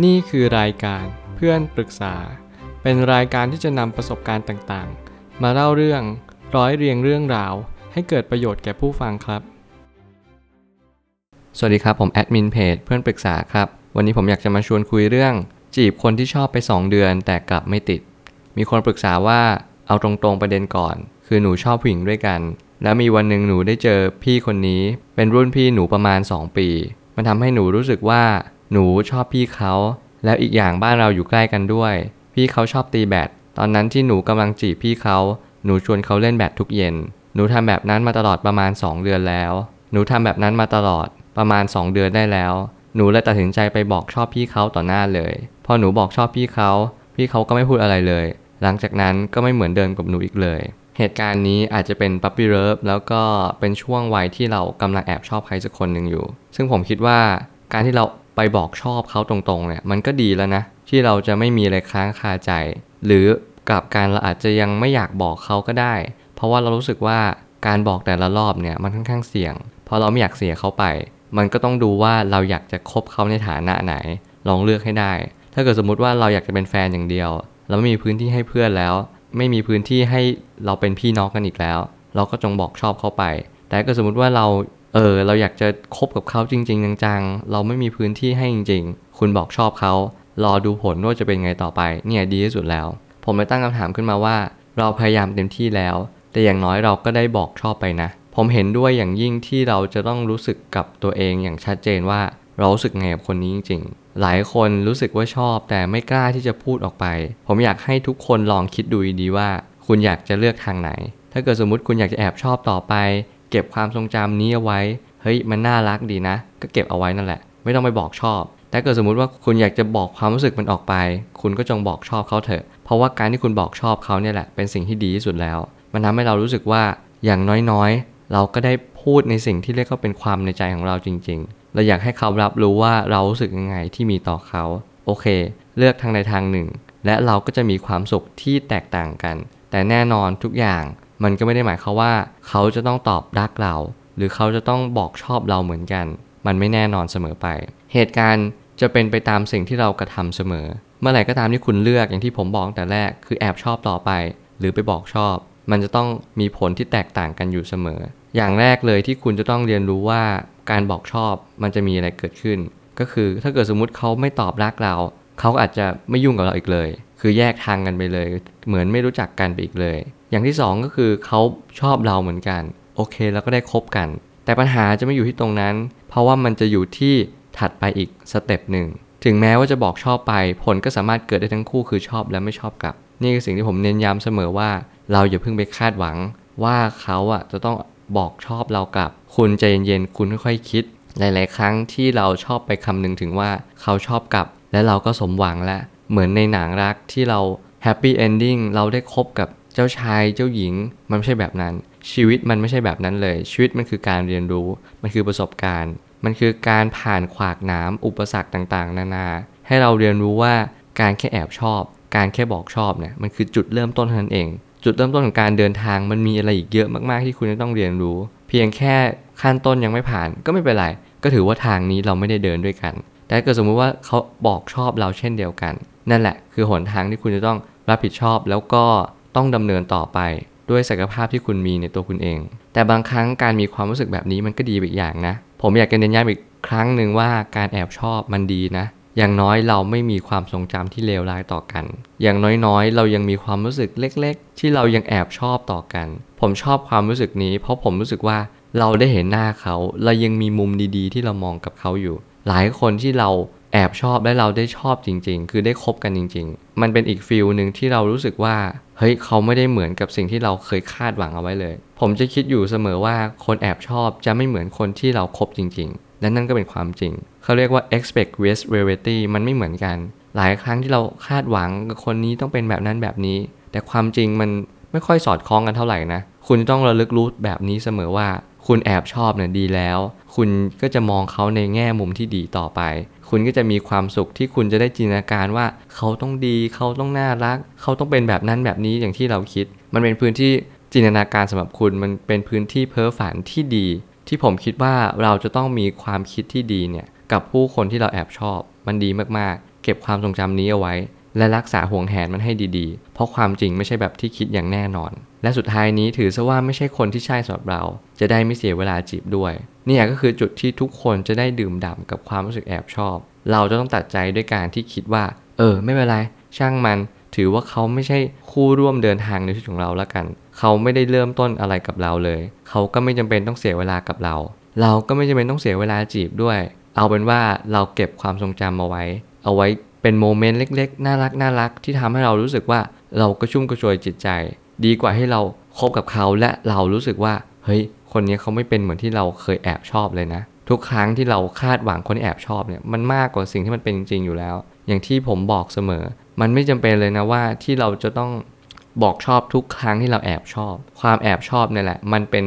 นี่คือรายการเพื่อนปรึกษา เป็นรายการที่จะนำประสบการณ์ต่างๆ มาเล่าเรื่องร้อยเรียงเรื่องราว ให้เกิดประโยชน์แก่ผู้ฟังครับ สวัสดีครับผมแอดมินเพจเพื่อนปรึกษาครับ วันนี้ผมอยากจะมาชวนคุยเรื่อง จีบคนที่ชอบไป 2 เดือนแต่กลับไม่ติด มีคนปรึกษาว่าเอาตรงๆประเด็นก่อน คือหนูชอบผู้หญิงด้วยกัน แล้วมีวันหนึ่งหนูได้เจอพี่คนนี้ เป็นรุ่นพี่หนูประมาณ 2 ปี มันทำให้หนูรู้สึกว่า หนูชอบพี่เขา แล้วอีกอย่างบ้านเราอยู่ใกล้กันด้วย พี่เขาชอบตีแบด ตอนนั้นที่หนูกำลังจีบพี่เขา หนูชวนเขาเล่นแบดทุกเย็น หนูทำแบบนั้นมาตลอดประมาณ 2 เดือนแล้ว หนูทำแบบนั้นมาตลอดประมาณ 2 เดือนได้แล้ว หนูเลยตัดสินใจไปบอกชอบพี่เขาต่อหน้าเลย พอหนูบอกชอบพี่เขา พี่เขาก็ไม่พูดอะไรเลย หลังจากนั้นก็ไม่เหมือนเดิมกับหนูอีกเลย เหตุการณ์นี้อาจจะเป็นปั๊ปปี้เลิฟแล้วก็เป็นช่วงวัยที่เรากำลังแอบชอบใครสักคนหนึ่งอยู่ ซึ่งผมคิดว่าการที่เรา ไปบอกชอบเขาตรงๆเนี่ยมันก็ดีแล้วนะ ที่เราจะไม่มีอะไรค้างคาใจ หรือกลับการเราอาจจะยังไม่อยากบอกเขาก็ได้ เพราะว่าเรารู้สึกว่าการบอกแต่ละรอบเนี่ยมันค่อนข้างเสี่ยง เพราะเราไม่อยากเสียเขาไป มันก็ต้องดูว่าเราอยากจะคบเขาในฐานะไหน ลองเลือกให้ได้ ถ้าเกิดสมมุติว่าเราอยากจะเป็นแฟนอย่างเดียว เราไม่มีพื้นที่ให้เพื่อนแล้ว ไม่มีพื้นที่ให้เราเป็นพี่น้องกันอีกแล้ว เราก็จงบอกชอบเขาไป แต่ก็สมมติว่าเรา เออ เราอยากจะคบกับเขาจริง ๆ จังๆ เราไม่มีพื้นที่ให้จริง ๆ คุณบอกชอบเขา รอดูผลว่าจะเป็นไงต่อไป เนี่ยดีที่สุดแล้ว ผมเลยตั้งคำถามขึ้นมาว่า เราพยายามเต็มที่แล้ว แต่อย่างน้อยเราก็ได้บอกชอบไปนะ ผมเห็นด้วยอย่างยิ่งที่เราจะต้องรู้สึกกับตัวเองอย่างชัดเจนว่าเรารู้สึกไงกับคนนี้จริง ๆ หลายคนรู้สึกว่าชอบ แต่ไม่กล้าที่จะพูดออกไป ผมอยากให้ทุกคนลองคิดดูดีว่า คุณอยากจะเลือกทางไหน ถ้าเกิดสมมติคุณอยากจะแอบชอบต่อไป เก็บความทรงจำนี้เอาไว้ เฮ้ยมันน่ารักดีนะ ก็เก็บเอาไว้นั่นแหละ ไม่ต้องไปบอกชอบ แต่เกิดสมมุติว่าคุณอยากจะบอกความรู้สึกมันออกไป คุณก็จงบอกชอบเขาเถอะ เพราะว่าการที่คุณบอกชอบเขาเนี่ยแหละเป็นสิ่งที่ดีที่สุดแล้ว มันทำให้เรารู้สึกว่าอย่างน้อยๆ เราก็ได้พูดในสิ่งที่เรียกว่าเป็นความในใจของเราจริง ๆ เราอยากให้เขารับรู้ว่าเรารู้สึกยังไงที่มีต่อเขา โอเค เลือกทางใดทางหนึ่ง และเราก็จะมีความสุขที่แตกต่างกัน แต่แน่นอนทุกอย่าง มันก็ไม่ได้หมายความว่า เขาจะต้องตอบรักเรา หรือเขาจะต้องบอกชอบเราเหมือนกัน มันไม่แน่นอนเสมอไป เหตุการณ์จะเป็นไปตามสิ่งที่เรากระทำเสมอ เมื่อไหร่ก็ตามที่คุณเลือกอย่างที่ผมบอกแต่แรก คือแอบชอบต่อไป หรือไปบอกชอบ มันจะต้องมีผลที่แตกต่างกันอยู่เสมอ อย่างแรกเลยที่คุณจะต้องเรียนรู้ว่าการบอกชอบมันจะมีอะไรเกิดขึ้น ก็คือถ้าเกิดสมมุติเขาไม่ตอบรักเราเขาอาจจะไม่ยุ่งกับเราอีกเลย คือแยกทางกันไปเลย เหมือนไม่รู้จักกันไปอีกเลย อย่างที่สองก็คือเขาชอบเราเหมือนกัน โอเคแล้วก็ได้คบกัน แต่ปัญหาจะไม่อยู่ที่ตรงนั้น เพราะว่ามันจะอยู่ที่ถัดไปอีกสเต็ปหนึ่งถึงแม้ว่าจะบอกชอบไป ผลก็สามารถเกิดได้ทั้งคู่คือชอบและไม่ชอบกลับ นี่คือสิ่งที่ผมเน้นย้ำเสมอว่า เราอย่าเพิ่งไปคาดหวัง ว่าเขาอะจะต้องบอกชอบเรากลับ คุณใจเย็นๆคุณค่อยๆคิด หลาย ๆ ครั้งที่เราชอบไปคำนึงถึงว่าเขาชอบกลับ และเราก็สมหวังแล้วเหมือนในหนังรักที่เรา happy ending เราได้คบกับ เจ้าชายเจ้าหญิงมันไม่ใช่แบบนั้น ชีวิตมันไม่ใช่แบบนั้นเลย ชีวิตมันคือการเรียนรู้ มันคือประสบการณ์ มันคือการผ่านขวากหนามอุปสรรคต่างๆ นานา ให้เราเรียนรู้ว่าการแค่แอบชอบ การแค่บอกชอบเนี่ยมันคือจุดเริ่มต้นเท่านั้นเอง จุดเริ่มต้นของการเดินทางมันมีอะไรอีกเยอะมากๆที่คุณจะต้องเรียนรู้ เพียงแค่ขั้นต้นยังไม่ผ่านก็ไม่เป็นไรก็ถือว่าทางนี้เราไม่ได้เดินด้วยกัน แต่ถ้าเกิดสมมุติว่าเขาบอกชอบเราเช่นเดียวกัน นั่นแหละคือหนทางที่คุณจะต้องรับผิดชอบแล้วก็ ต้องดำเนินต่อไปด้วยศักยภาพที่คุณมีในตัวคุณเอง แต่บางครั้งการมีความรู้สึกแบบนี้มันก็ดีอีกอย่างนะ ผมอยากจะเน้นย้ำอีกครั้งหนึ่งว่าการแอบชอบมันดีนะ อย่างน้อยเราไม่มีความทรงจำที่เลวร้ายต่อกัน อย่างน้อยๆ เรายังมีความรู้สึกเล็ก ๆ ที่เรายังแอบชอบต่อกัน ผมชอบความรู้สึกนี้ เพราะผมรู้สึกว่าเราได้เห็นหน้าเขา เรายังมีมุมดีๆ ที่เรามองกับเขาอยู่ หลายคนที่เรา แอบชอบและเราได้ชอบจริง ๆ คือได้คบกันจริง ๆ มันเป็นอีกฟิลหนึ่งที่เรารู้สึกว่า เฮ้ยเขาไม่ได้เหมือนกับสิ่งที่เราเคยคาดหวังเอาไว้เลย ผมจะคิดอยู่เสมอว่าคนแอบชอบจะไม่เหมือนคนที่เราคบจริง ๆ และนั่นก็เป็นความจริง เขาเรียกว่า expect vs reality มันไม่เหมือนกัน หลายครั้งที่เราคาดหวังกับคนนี้ต้องเป็นแบบนั้นแบบนี้ แต่ความจริงมันไม่ค่อยสอดคล้องกันเท่าไหร่นะ คุณต้องระลึกรู้แบบนี้เสมอว่าคุณแอบชอบเนี่ยดีแล้ว คุณก็จะมองเขาในแง่มุมที่ดีต่อไป คุณก็จะมีความสุขที่คุณจะได้จินตนาการว่า เขาต้องดี เขาต้องน่ารัก เขาต้องเป็นแบบนั้นแบบนี้อย่างที่เราคิด มันเป็นพื้นที่จินตนาการสำหรับคุณมันเป็นพื้นที่เพ้อฝันที่ดี ที่ผมคิดว่าเราจะต้องมีความคิดที่ดีเนี่ยกับผู้คนที่เราแอบชอบ มันดีมากๆ เก็บความทรงจำนี้เอาไว้ และรักษาห่วงแหนมันให้ดีๆ เพราะความจริงไม่ใช่แบบที่คิดอย่างแน่นอน และสุดท้ายนี้ถือซะว่าไม่ใช่คนที่ใช่สำหรับเรา จะได้ไม่เสียเวลาจีบด้วยนี่ก็คือจุดที่ทุกคนจะได้ดื่มด่ำกับความรู้สึกแอบชอบ เราจะต้องตัดใจด้วยการที่คิดว่า เออ ไม่เป็นไร ช่างมัน ถือว่าเขาไม่ใช่คู่ร่วมเดินทางในชีวิตของเราแล้วกัน เขาไม่ได้เริ่มต้นอะไรกับเราเลย เขาก็ไม่จำเป็นต้องเสียเวลากับเรา เราก็ไม่จำเป็นต้องเสียเวลาจีบด้วย เอาเป็นว่าเราเก็บความทรงจำมาไว้ เอาไว้ เป็นโมเมนต์เล็กๆ น่ารักน่ารักที่ทำให้เรารู้สึกว่าเราก็ชุ่มกระชวยจิตใจ ดีกว่าให้เราคบกับเขาและเรารู้สึกว่าเฮ้ยคนนี้เขาไม่เป็นเหมือนที่เราเคยแอบชอบเลยนะ ทุกครั้งที่เราคาดหวังคนที่แอบชอบเนี่ยมันมากกว่าสิ่งที่มันเป็นจริง ๆ อยู่แล้ว อย่างที่ผมบอกเสมอ มันไม่จำเป็นเลยนะว่าที่เราจะต้องบอกชอบทุกครั้งที่เราแอบชอบ ความแอบชอบเนี่ยแหละ มันเป็น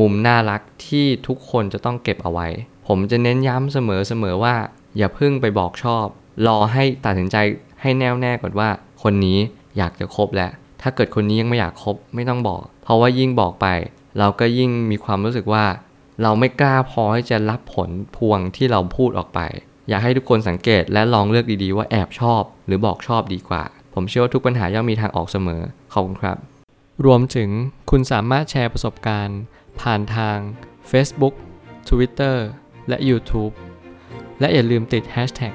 มุมน่ารักที่ทุกคนจะต้องเก็บเอาไว้ ผมจะเน้นย้ำเสมอๆว่า อย่าเพิ่งไปบอกชอบ รอให้ตัดสินใจให้แน่วแน่ก่อนว่า คนนี้อยากจะคบแล้ว ถ้าเกิดคนนี้ยังไม่อยากคบไม่ต้องบอก เพราะว่ายิ่งบอกไป เราก็ยิ่งมีความรู้สึกว่า เราไม่กล้าพอที่จะรับผลพวงที่เราพูดออกไป อยากให้ทุกคนสังเกตและลองเลือกดีๆ ว่าแอบชอบ หรือบอกชอบดีกว่า ผมเชื่อว่าทุกปัญหาย่อมมีทางออกเสมอขอบคุณครับ รวมถึงคุณสามารถแชร์ประสบการณ์ ผ่านทาง Facebook Twitter และ YouTube และอย่าลืมติด Hashtag